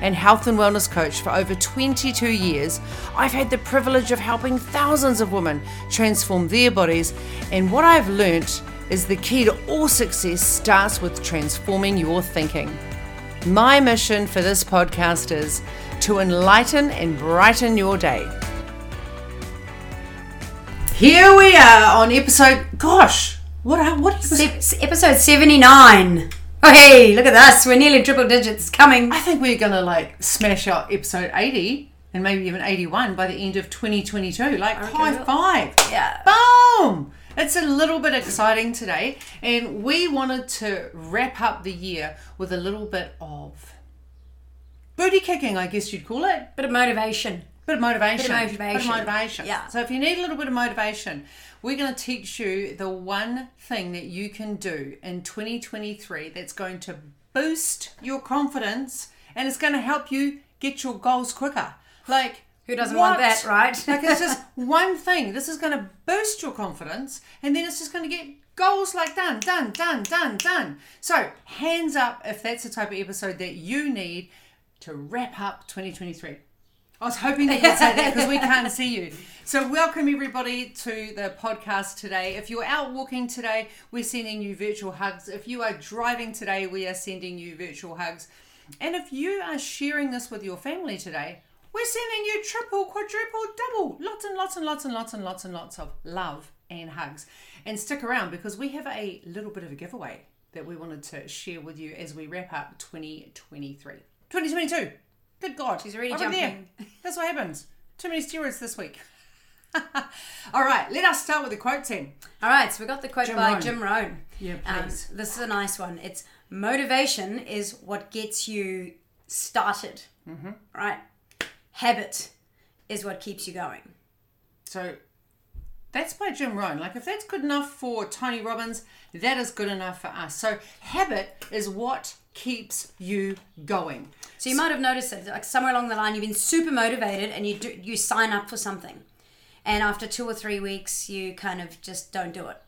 and health and wellness coach for over 22 years, I've had the privilege of helping thousands of women transform their bodies. And what I've learnt is the key to all success starts with transforming your thinking. My mission for this podcast is to enlighten and brighten your day. Here we are on episode, gosh, what, what is Se- episode 79. Oh, hey, look at us. We're nearly triple digits coming. I think we're gonna like smash out episode 80 and maybe even 81 by the end of 2022. Like high we'll- five. Yeah. Boom! It's a little bit exciting today, and we wanted to wrap up the year with a little bit of booty kicking, I guess you'd call it. Bit of motivation. Bit of motivation. Bit of motivation. Bit of motivation. Yeah. So if you need a little bit of motivation, we're going to teach you the one thing that you can do in 2023 that's going to boost your confidence and it's going to help you get your goals quicker. Like Who doesn't want that, right? like it's just one thing. This is going to boost your confidence and then it's just going to get goals like done, done, done, done, done. So hands up if that's the type of episode that you need to wrap up 2023. I was hoping that you'd say that because we can't see you. So, welcome everybody to the podcast today. If you're out walking today, we're sending you virtual hugs. If you are driving today, we are sending you virtual hugs. And if you are sharing this with your family today, we're sending you triple, quadruple, double, lots and lots and lots and lots and lots and lots of love and hugs. And stick around because we have a little bit of a giveaway that we wanted to share with you as we wrap up 2023. 2022. Good God. She's already Over there. That's what happens. Too many steroids this week. All right, let us start with the quote team. All right, so we got the quote Jim by Rohn. Jim Rohn. Yeah, Um, please. this is a nice one. It's motivation is what gets you started. Mm-hmm. Right? Habit is what keeps you going. So that's by Jim Rohn. Like, if that's good enough for Tony Robbins, that is good enough for us. So, habit is what keeps you going. So you might have noticed that, like somewhere along the line, you've been super motivated and you do, you sign up for something, and after two or three weeks, you kind of just don't do it.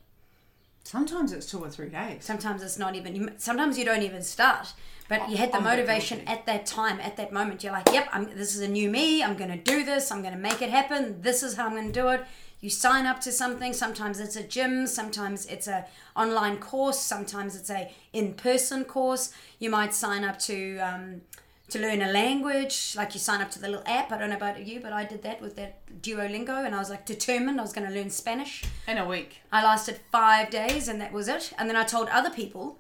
Sometimes it's two or three days. Sometimes it's not even. You, sometimes you don't even start, but you had the I'm motivation at that time, at that moment. You're like, "Yep, I'm, this is a new me. I'm going to do this. I'm going to make it happen. This is how I'm going to do it." You sign up to something. Sometimes it's a gym. Sometimes it's a online course. Sometimes it's a in-person course. You might sign up to. Um, to learn a language, like you sign up to the little app. I don't know about you, but I did that with that Duolingo, and I was like determined I was going to learn Spanish. In a week. I lasted five days and that was it. And then I told other people,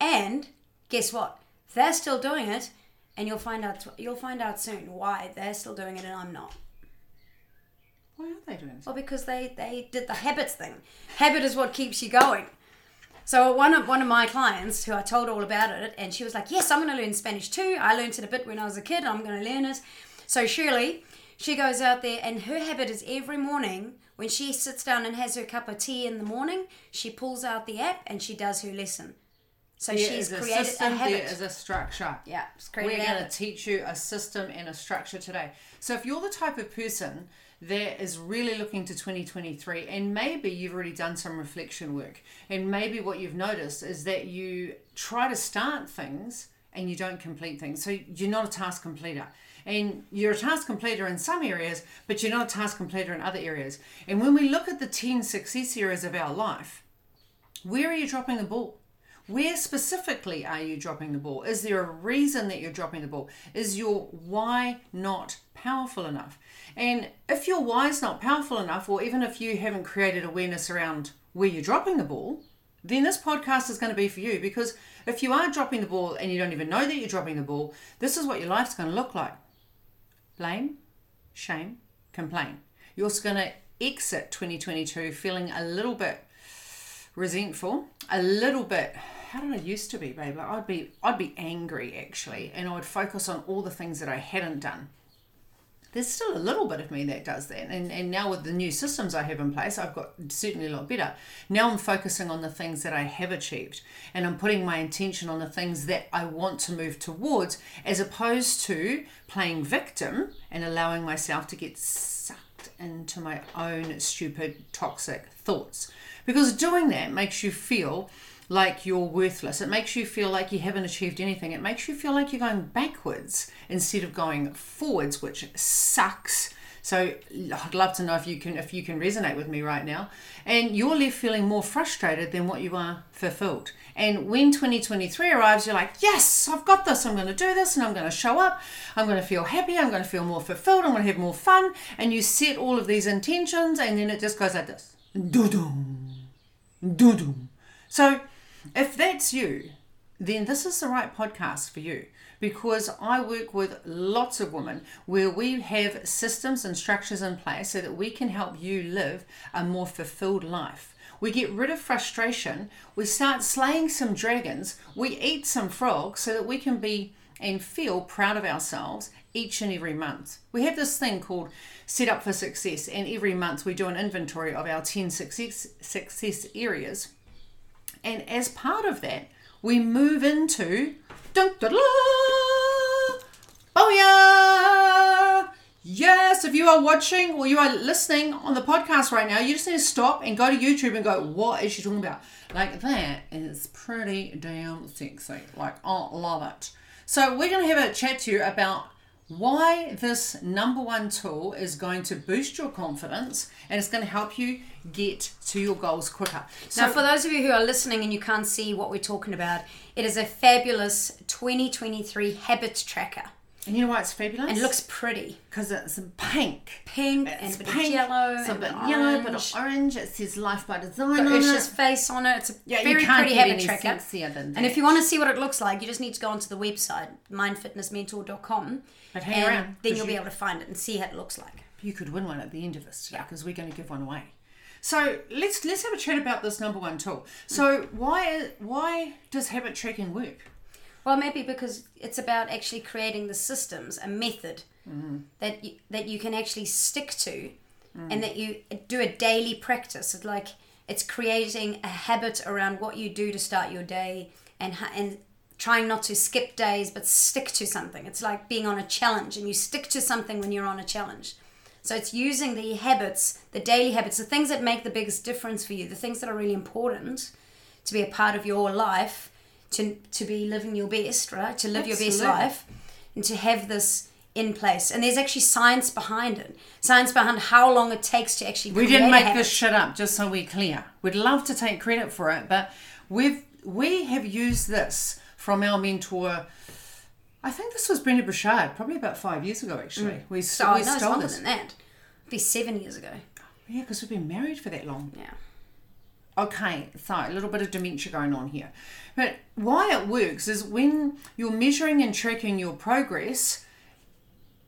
and guess what? They're still doing it, and you'll find out. You'll find out soon why they're still doing it and I'm not. Why are they doing this? Well, because they they did the habits thing. Habit is what keeps you going. So one of one of my clients, who I told all about it, and she was like, "Yes, I'm going to learn Spanish too. I learned it a bit when I was a kid. I'm going to learn it." So Shirley, she goes out there, and her habit is every morning when she sits down and has her cup of tea in the morning, she pulls out the app and she does her lesson. So There she's a created a system, habit. There is a structure. yeah, it's We're going to teach you a system and a structure today. So, if you're the type of person that is really looking to 2023, and maybe you've already done some reflection work, and maybe what you've noticed is that you try to start things and you don't complete things. So, you're not a task completer. And you're a task completer in some areas, but you're not a task completer in other areas. And when we look at the 10 success areas of our life, where are you dropping the ball? Where specifically are you dropping the ball? Is there a reason that you're dropping the ball? Is your why not powerful enough? And if your why is not powerful enough, or even if you haven't created awareness around where you're dropping the ball, then this podcast is going to be for you because if you are dropping the ball and you don't even know that you're dropping the ball, this is what your life's going to look like blame, shame, complain. You're also going to exit 2022 feeling a little bit resentful, a little bit. How did I used to be, babe? I'd be, I'd be angry actually, and I would focus on all the things that I hadn't done. there's still a little bit of me that does that. And, and now with the new systems I have in place, I've got certainly a lot better. Now I'm focusing on the things that I have achieved and I'm putting my intention on the things that I want to move towards as opposed to playing victim and allowing myself to get sucked into my own stupid, toxic thoughts. Because doing that makes you feel like you're worthless. It makes you feel like you haven't achieved anything. It makes you feel like you're going backwards instead of going forwards, which sucks. So I'd love to know if you can if you can resonate with me right now. And you're left feeling more frustrated than what you are fulfilled. And when 2023 arrives, you're like, yes, I've got this. I'm going to do this and I'm going to show up. I'm going to feel happy. I'm going to feel more fulfilled. I'm going to have more fun. And you set all of these intentions and then it just goes like this. Doo-doo. Doo-doo. So if that's you, then this is the right podcast for you because I work with lots of women where we have systems and structures in place so that we can help you live a more fulfilled life. We get rid of frustration, we start slaying some dragons, we eat some frogs so that we can be and feel proud of ourselves each and every month. We have this thing called Set Up for Success, and every month we do an inventory of our 10 success, success areas and as part of that, we move into oh yes if you are watching or you are listening on the podcast right now you just need to stop and go to youtube and go what is she talking about? Like that is pretty damn sexy. Like i love it. So we're to have a chat to you about why this number one tool is going to boost your confidence and it's going to help you get to your goals quicker. So, now, for those of you who are listening and you can't see what we're talking about, it is a fabulous 2023 habits tracker. And you know why it's fabulous? And it looks pretty. Because it's pink. Pink it's and pink, yellow. It's a bit orange. yellow, bit of orange. It says Life by Design Got on Usha's it. face on it. It's a Yeah, very you pretty habit tracker. And if you want to see what it looks like, you just need to go onto the website, mindfitnessmentor.com. But hang and around, Then you'll be able to find it and see how it looks like. you could win one at the end of this today because we're going to give one away. So let's let's have a chat about this number one tool. So mm. why why does habit tracking work? Well, maybe because it's about actually creating the systems, a method Mm-hmm. that you, that you can actually stick to, Mm. and that you do a daily practice. It's like it's creating a habit around what you do to start your day, and and trying not to skip days, but stick to something. It's like being on a challenge, and you stick to something when you're on a challenge. So it's using the habits, the daily habits, the things that make the biggest difference for you, the things that are really important to be a part of your life, to to be living your best, right? To live your best life, and to have this in place. And there's actually science behind it. Science behind how long it takes to actually. We didn't make this shit up, just so we're clear. We'd love to take credit for it, but we've we have used this from our mentor. I think this was Brendon Burchard, probably about five years ago. Actually, mm. we, So oh, we no, it's stole longer this. than that. It'd be seven years ago. Yeah, because we've been married for that long. Yeah. Okay, so a little bit of dementia going on here. But why it works is when you're measuring and tracking your progress,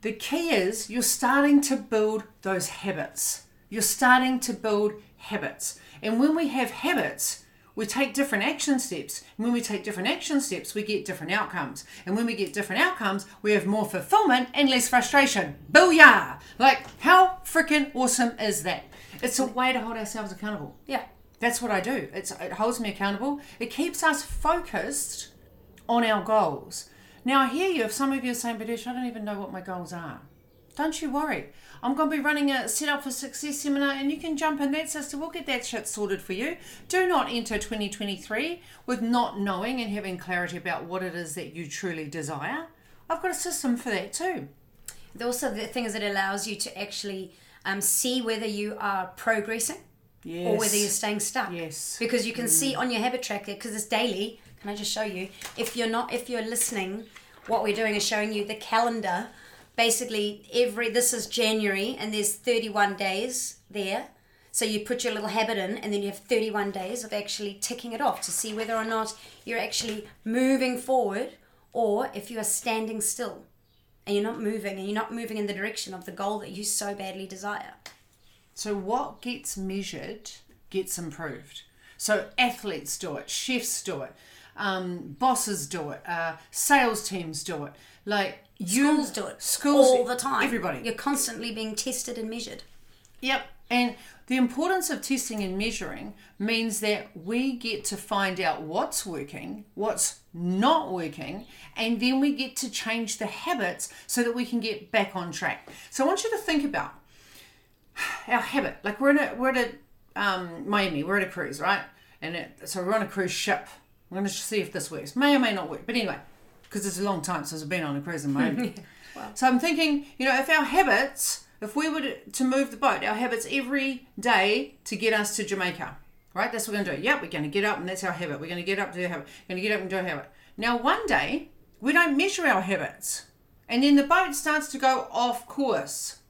the key is you're starting to build those habits. You're starting to build habits. And when we have habits, we take different action steps. And when we take different action steps, we get different outcomes. And when we get different outcomes, we have more fulfillment and less frustration. Booyah! Like, how freaking awesome is that? It's a way to hold ourselves accountable. Yeah. That's what I do. It's, it holds me accountable. It keeps us focused on our goals. Now, I hear you. If some of you are saying, Badesh, I don't even know what my goals are. Don't you worry. I'm going to be running a Set Up for Success seminar and you can jump in that, sister. We'll get that shit sorted for you. Do not enter 2023 with not knowing and having clarity about what it is that you truly desire. I've got a system for that too. Also, the thing is, it allows you to actually um, see whether you are progressing Yes. or whether you're staying stuck. Yes. Because you can see mm. on your habit tracker, because it's daily. Can I just show you? If you're not, if you're listening, what we're doing is showing you the calendar. Basically, every this is January, and there's 31 days there. So you put your little habit in, and then you have 31 days of actually ticking it off to see whether or not you're actually moving forward, or if you are standing still, and you're not moving, and you're not moving in the direction of the goal that you so badly desire. So, what gets measured gets improved. So, athletes do it, chefs do it, um, bosses do it, uh, sales teams do it. Like you, Schools do it Schools all the time. Everybody. You're constantly being tested and measured. Yep. And the importance of testing and measuring means that we get to find out what's working, what's not working, and then we get to change the habits so that we can get back on track. So I want you to think about our habit. Like we're in a we're at a um, Miami, we're at a cruise, right? And it, so we're on a cruise ship. I'm going to see if this works. May or may not work. But anyway, because it's a long time since I've been on a cruise in Miami. So I'm thinking, you know, if our habits, if we were to, move the boat, our habits every day to get us to Jamaica, right? That's what we're going to do. Yep, we're going to get up and that's our habit. We're going to get up do a habit. We're going to get up and do a habit. Now, one day, we don't measure our habits. And then the boat starts to go off course.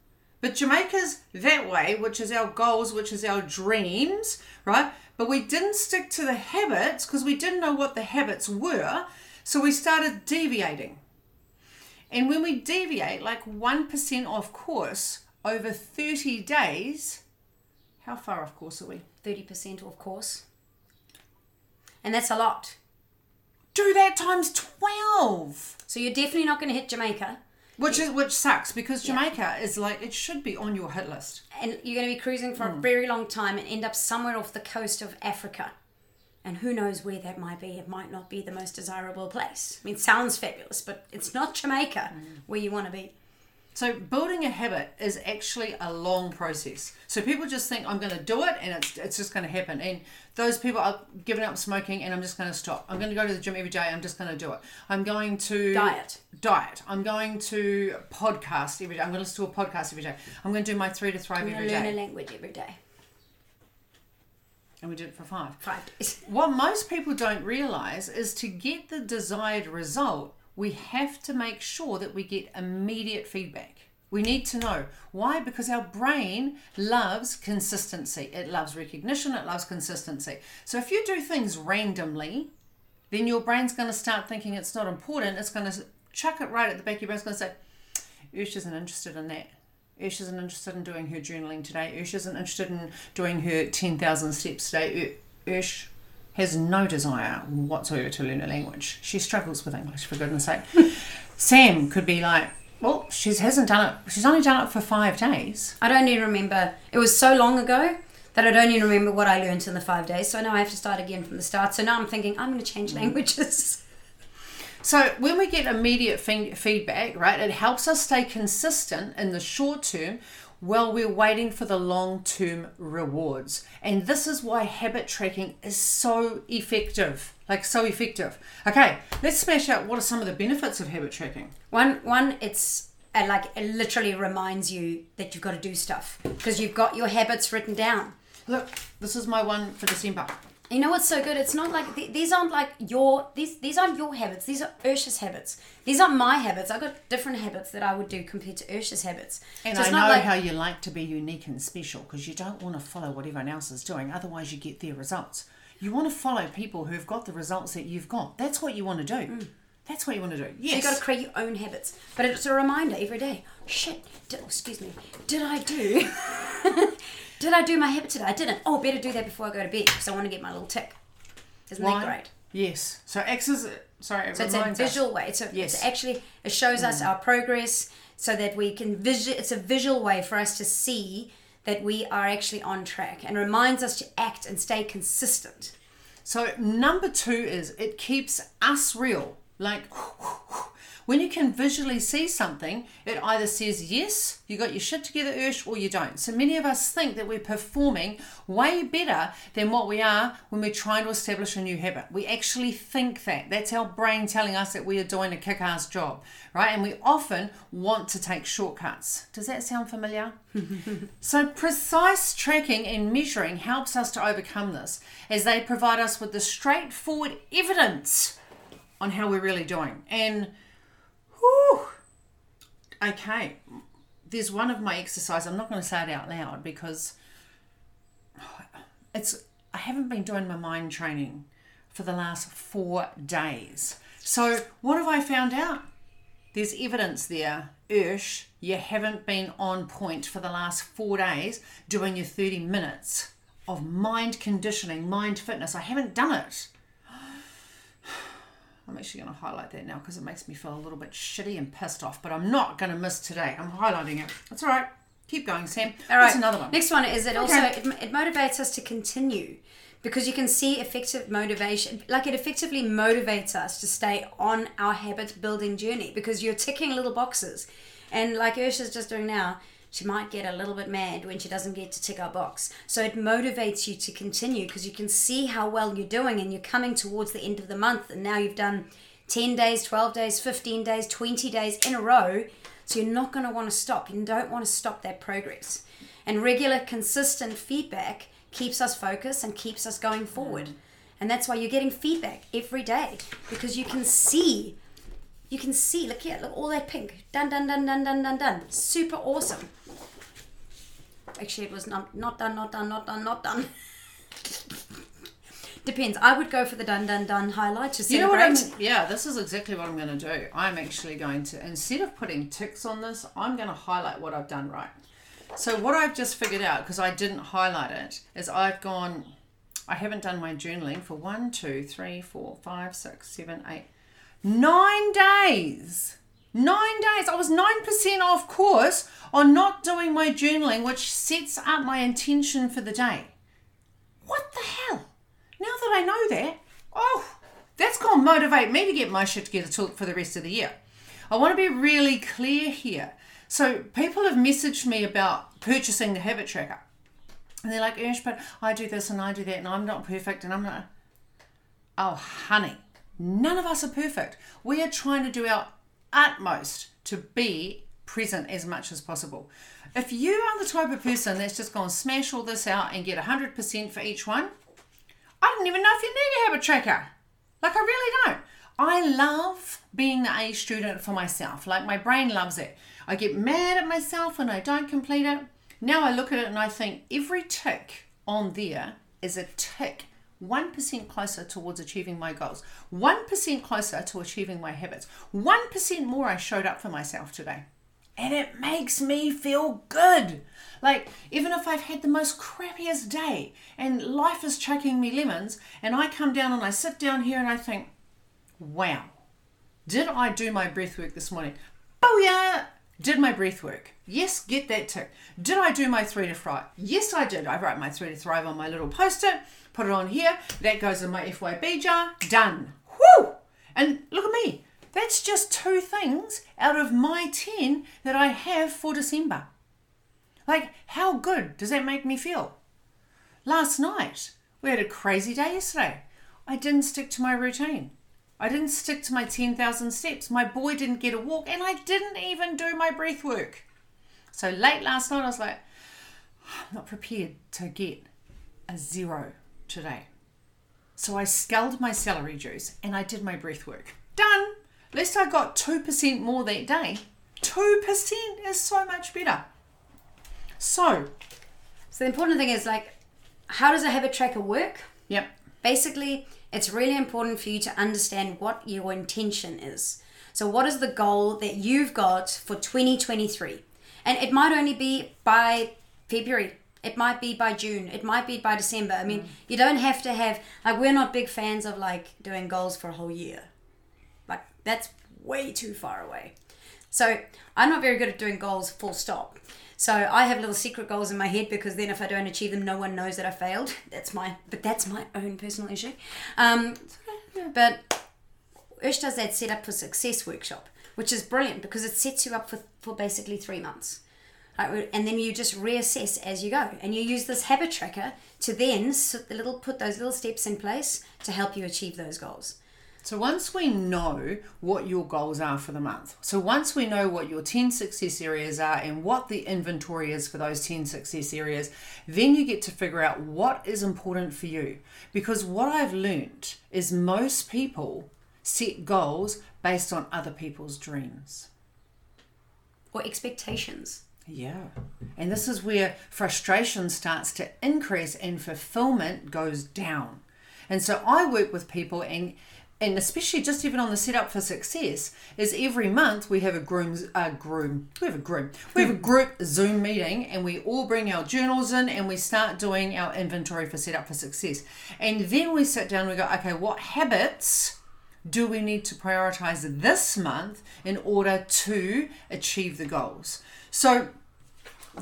But Jamaica's that way, which is our goals, which is our dreams, right? But we didn't stick to the habits because we didn't know what the habits were. So we started deviating. And when we deviate like 1% off course over 30 days, how far off course are we? 30% off course. And that's a lot. Do that times 12. So you're definitely not going to hit Jamaica. Which is which sucks because Jamaica is like it should be on your hit list. And you're going to be cruising for a hmm. very long time and end up somewhere off the coast of Africa. And who knows where that might be? It might not be the most desirable place. I mean, it sounds fabulous, but it's not Jamaica hmm. where you want to be. So building a habit is actually a long process. So people just think I'm going to do it and it's, it's just going to happen. And those people are giving up smoking and I'm just going to stop. I'm going to go to the gym every day. I'm just going to do it. I'm going to Diet. Diet. I'm going to podcast every day. I'm going to listen to a podcast every day. I'm going to do my three to thrive I'm every going to learn a language every day. And we did it for five. Five days. What most people don't realize is to get the desired result, we have to make sure that we get immediate feedback. We need to know why because our brain loves consistency. It loves recognition, it loves consistency. So if you do things randomly, then your brain's going to start thinking it's not important. It's going to chuck it right at the back of your brain. It's going to say, Ush isn't interested in that. Ush isn't interested in doing her journaling today. Ush isn't interested in doing her 10,000 steps today. Ush has no desire whatsoever to learn a language. She struggles with English, for goodness sake. Sam could be like, well, she hasn't done it. She's only done it for five days. I don't even remember. It was so long ago that I don't even remember what I learned in the five days. So now I have to start again from the start. So now I'm thinking I'm going to change mm. languages. So when we get immediate fe- feedback, right, it helps us stay consistent in the short term while we're waiting for the long term rewards. And this is why habit tracking is so effective. Like so effective. Okay, let's smash out what are some of the benefits of habit tracking. One, one, it's uh, like it literally reminds you that you've got to do stuff because you've got your habits written down. Look, this is my one for December. You know what's so good? It's not like th- these aren't like your these these aren't your habits. These are Ursha's habits. These aren't my habits. I've got different habits that I would do compared to Ursha's habits. And So I know like how you like to be unique and special because you don't want to follow what everyone else is doing, otherwise, you get their results. You want to follow people who've got the results that you've got. That's what you want to do. Mm. That's what you want to do. Yes. you've got to create your own habits. But it's a reminder every day. Shit. Did, oh, excuse me. Did I do? did I do my habit today? I didn't. Oh, better do that before I go to bed because I want to get my little tick. Isn't Why? that great? Yes. So X is sorry. It So it's a reminds us. visual way. So Yes. it's actually it shows us mm. our progress so that we can visual. It's a visual way for us to see that we are actually on track and reminds us to act and stay consistent. So number two is it keeps us real. Like when you can visually see something, it either says yes, you got your shit together, Ursh, or you don't. So many of us think that we're performing way better than what we are when we're trying to establish a new habit. We actually think that. That's our brain telling us that we are doing a kick-ass job, right? And we often want to take shortcuts. Does that sound familiar? So, precise tracking and measuring helps us to overcome this as they provide us with the straightforward evidence on how we're really doing. And, whew, okay, there's one of my exercises, I'm not going to say it out loud because it's, I haven't been doing my mind training for the last four days. So, what have I found out? There's evidence there, Ursh, you haven't been on point for the last four days doing your 30 minutes of mind conditioning, mind fitness. I haven't done it. I'm actually going to highlight that now because it makes me feel a little bit shitty and pissed off, but I'm not going to miss today. I'm highlighting it. That's all right. Keep going, Sam. All right. What's another one? Next one is it also it, it motivates us to continue because you can see effective motivation like it effectively motivates us to stay on our habit building journey because you're ticking little boxes and like Ursula's just doing now she might get a little bit mad when she doesn't get to tick our box. So it motivates you to continue because you can see how well you're doing and you're coming towards the end of the month and now you've done 10 days 12 days 15 days 20 days in a row. So you're not going to want to stop. You don't want to stop that progress. And regular consistent feedback keeps us focused and keeps us going forward. Mm. And that's why you're getting feedback every day because you can see you can see look here look all that pink done done done done done done done super awesome actually it was not not done not done not done not done depends i would go for the done done done highlight to You know what I'm? Yeah, this is exactly what I'm going to do. I'm actually going to instead of putting ticks on this, I'm going to highlight what I've done right. So what I've just figured out because I didn't highlight it is I've gone. I haven't done my journaling for one, two, three, four, five, six, seven, eight, nine days. Nine days. I was nine percent off course on not doing my journaling, which sets up my intention for the day. What the hell? Now that I know that, oh, that's going to motivate me to get my shit together to, for the rest of the year. I want to be really clear here. So, people have messaged me about purchasing the habit tracker. And they're like, but I do this and I do that and I'm not perfect and I'm not. Oh, honey, none of us are perfect. We are trying to do our utmost to be present as much as possible. If you are the type of person that's just going to smash all this out and get 100% for each one, I don't even know if you need to have a tracker. Like, I really don't. I love being the A student for myself. Like, my brain loves it. I get mad at myself when I don't complete it. Now I look at it and I think every tick on there is a tick 1% closer towards achieving my goals, 1% closer to achieving my habits, 1% more I showed up for myself today. And it makes me feel good. Like, even if I've had the most crappiest day and life is chucking me lemons, and I come down and I sit down here and I think, wow, did I do my breath work this morning? Booyah! Did my breath work? Yes, get that tick. Did I do my three to thrive? Yes, I did. I wrote my three to thrive on my little post it, put it on here. That goes in my FYB jar. Done. Whoo! And look at me. That's just two things out of my 10 that I have for December. Like, how good does that make me feel? Last night, we had a crazy day yesterday. I didn't stick to my routine. I didn't stick to my 10,000 steps. My boy didn't get a walk, and I didn't even do my breath work. So late last night, I was like, I'm not prepared to get a zero today. So I sculled my celery juice and I did my breath work. Done. At least I got 2% more that day. 2% is so much better. So, so the important thing is like how does a habit tracker work yep. Basically, it's really important for you to understand what your intention is. So, what is the goal that you've got for 2023? And it might only be by February, it might be by June, it might be by December. I mean, you don't have to have, like, we're not big fans of like doing goals for a whole year. Like, that's way too far away. So, I'm not very good at doing goals full stop. So I have little secret goals in my head because then if I don't achieve them, no one knows that I failed. That's my, but that's my own personal issue. Um, but Ush does that set up for success workshop, which is brilliant because it sets you up for, for basically three months. And then you just reassess as you go, and you use this habit tracker to then the little put those little steps in place to help you achieve those goals. So once we know what your goals are for the month, so once we know what your 10 success areas are and what the inventory is for those 10 success areas, then you get to figure out what is important for you. Because what I've learned is most people set goals based on other people's dreams. Or expectations. Yeah. And this is where frustration starts to increase and fulfillment goes down. And so I work with people and and especially just even on the setup for success is every month we have a groom a groom we have a groom we have a hmm. group zoom meeting and we all bring our journals in and we start doing our inventory for setup for success and then we sit down and we go okay what habits do we need to prioritize this month in order to achieve the goals? So,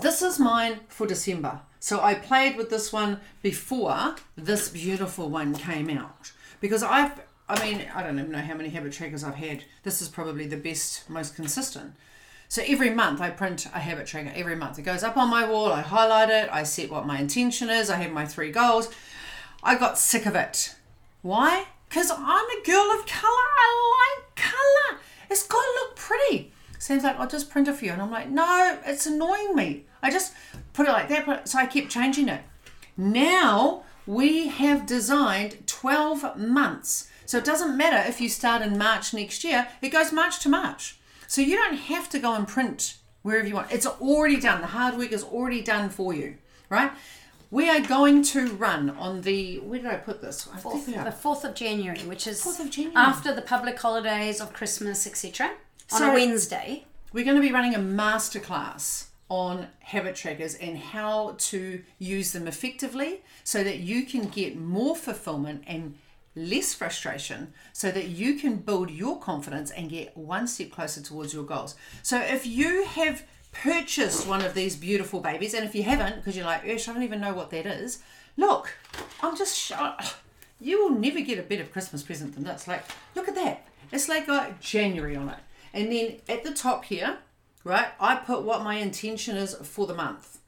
this is mine for December. So, I played with this one before this beautiful one came out because I've, I mean, I don't even know how many habit trackers I've had. This is probably the best, most consistent. So every month I print a habit tracker. Every month it goes up on my wall. I highlight it. I set what my intention is. I have my three goals. I got sick of it. Why? Because I'm a girl of colour. I like colour. It's got to look pretty. Sam's like, I'll just print a few. And I'm like, no, it's annoying me. I just put it like that. So I kept changing it. Now we have designed 12 months. So it doesn't matter if you start in March next year, it goes March to March. So you don't have to go and print wherever you want. It's already done. The hard work is already done for you, right? We are going to run on the where did I put this? Fourth, the fourth of January, which is 4th of January. after the public holidays of Christmas, etc. On So- a Wednesday. We're going to be running a masterclass on habit trackers and how to use them effectively so that you can get more fulfillment and less frustration so that you can build your confidence and get one step closer towards your goals. So if you have purchased one of these beautiful babies and if you haven't because you're like, Ush, I don't even know what that is. Look, I'm just sh- you will never get a better Christmas present than this. Like, look at that. It's like got January on it. And then at the top here, right, I put what my intention is for the month.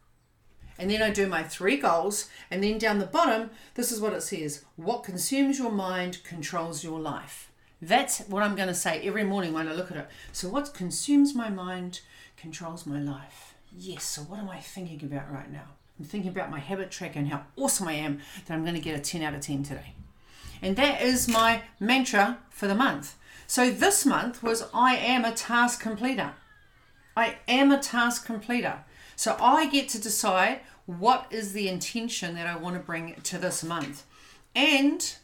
And then I do my three goals. And then down the bottom, this is what it says What consumes your mind controls your life. That's what I'm going to say every morning when I look at it. So, what consumes my mind controls my life. Yes, so what am I thinking about right now? I'm thinking about my habit tracker and how awesome I am that I'm going to get a 10 out of 10 today. And that is my mantra for the month. So this month was I am a task completer. I am a task completer. So I get to decide what is the intention that I want to bring to this month. And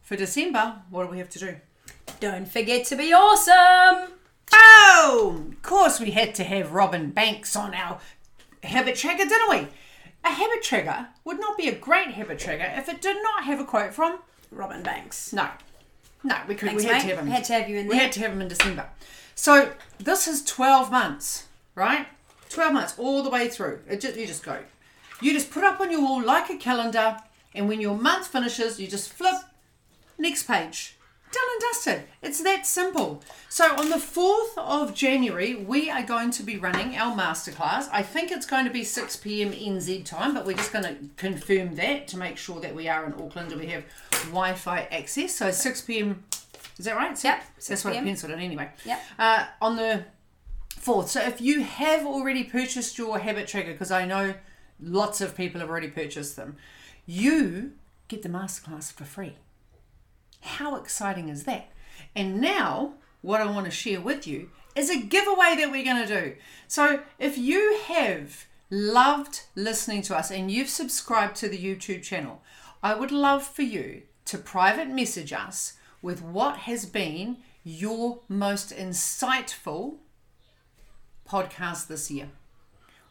for December, what do we have to do? Don't forget to be awesome. Oh, of course we had to have Robin Banks on our habit tracker, didn't we? A habit tracker would not be a great habit tracker if it did not have a quote from Robin Banks. No, no, we could. Thanks, we had mate. to have him. Had to have you in there. We had to have him in December. So this is twelve months, right? Twelve months all the way through. It just you just go. You just put up on your wall like a calendar, and when your month finishes, you just flip next page. Done and dusted. It's that simple. So on the 4th of January, we are going to be running our masterclass. I think it's going to be 6 p.m. NZ time, but we're just going to confirm that to make sure that we are in Auckland and we have Wi Fi access. So 6 p.m. Is that right? Yep, That's what I penciled in anyway. Yep. Uh, on the 4th. So if you have already purchased your habit tracker, because I know lots of people have already purchased them, you get the masterclass for free. How exciting is that? And now, what I want to share with you is a giveaway that we're going to do. So, if you have loved listening to us and you've subscribed to the YouTube channel, I would love for you to private message us with what has been your most insightful podcast this year.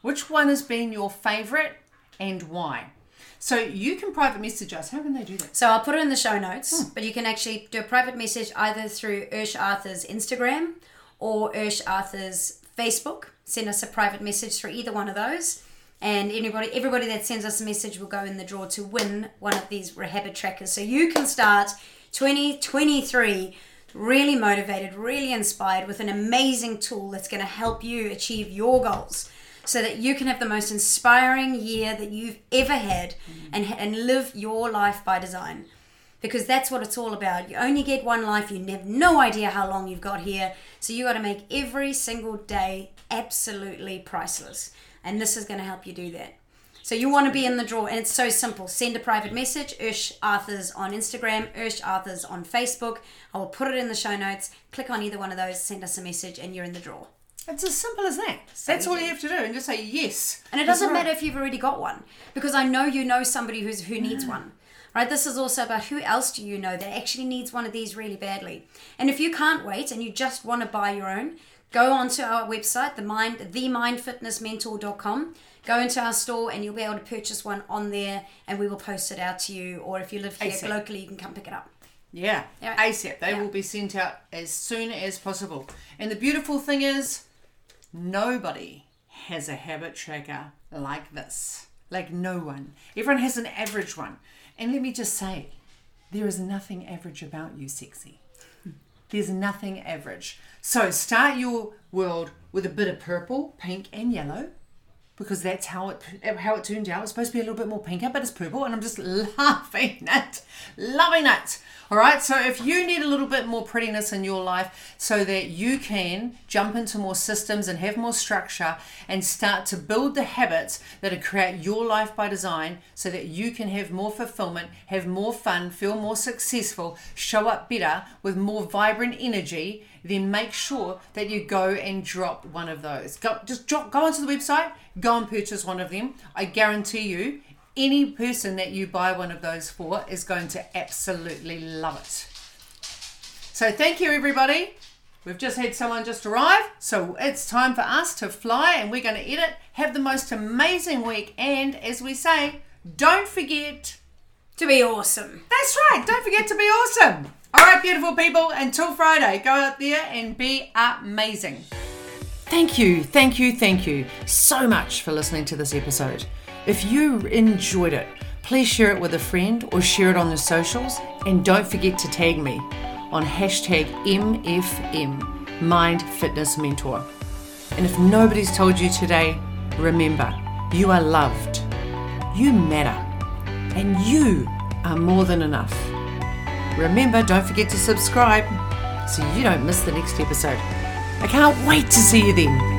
Which one has been your favorite and why? So you can private message us. How can they do that? So I'll put it in the show notes, Hmm. but you can actually do a private message either through Ursh Arthur's Instagram or Ursh Arthur's Facebook. Send us a private message through either one of those. And anybody, everybody that sends us a message will go in the draw to win one of these habit trackers. So you can start 2023 really motivated, really inspired with an amazing tool that's going to help you achieve your goals so that you can have the most inspiring year that you've ever had mm-hmm. and, and live your life by design. Because that's what it's all about. You only get one life, you have no idea how long you've got here. So you got to make every single day absolutely priceless. And this is going to help you do that. So you want to be in the draw, and it's so simple. Send a private message, Ursh Arthurs on Instagram, Ursh Arthurs on Facebook. I will put it in the show notes. Click on either one of those, send us a message, and you're in the draw. It's as simple as that. That's all you have to do, and just say yes. And it doesn't right. matter if you've already got one, because I know you know somebody who's who needs mm. one. Right? This is also about who else do you know that actually needs one of these really badly. And if you can't wait and you just want to buy your own, go onto our website, the mind themindfitnessmentor.com. Go into our store and you'll be able to purchase one on there and we will post it out to you. Or if you live here ASAP. locally, you can come pick it up. Yeah, Yeah. ASAP. They Yeah. will be sent out as soon as possible. And the beautiful thing is, nobody has a habit tracker like this. Like no one. Everyone has an average one. And let me just say, there is nothing average about you, sexy. There's nothing average. So start your world with a bit of purple, pink, and yellow because that's how it how it turned out. It's supposed to be a little bit more pinker, but it's purple, and I'm just loving it, loving it. All right. So if you need a little bit more prettiness in your life, so that you can jump into more systems and have more structure, and start to build the habits that create your life by design, so that you can have more fulfillment, have more fun, feel more successful, show up better with more vibrant energy then make sure that you go and drop one of those. Go, just drop, go onto the website, go and purchase one of them. I guarantee you, any person that you buy one of those for is going to absolutely love it. So thank you, everybody. We've just had someone just arrive, so it's time for us to fly, and we're going to edit. Have the most amazing week, and as we say, don't forget. To be awesome. That's right. Don't forget to be awesome. All right, beautiful people. Until Friday, go out there and be amazing. Thank you, thank you, thank you so much for listening to this episode. If you enjoyed it, please share it with a friend or share it on the socials. And don't forget to tag me on hashtag MFM, Mind Fitness Mentor. And if nobody's told you today, remember, you are loved, you matter, and you are more than enough. Remember, don't forget to subscribe so you don't miss the next episode. I can't wait to see you then.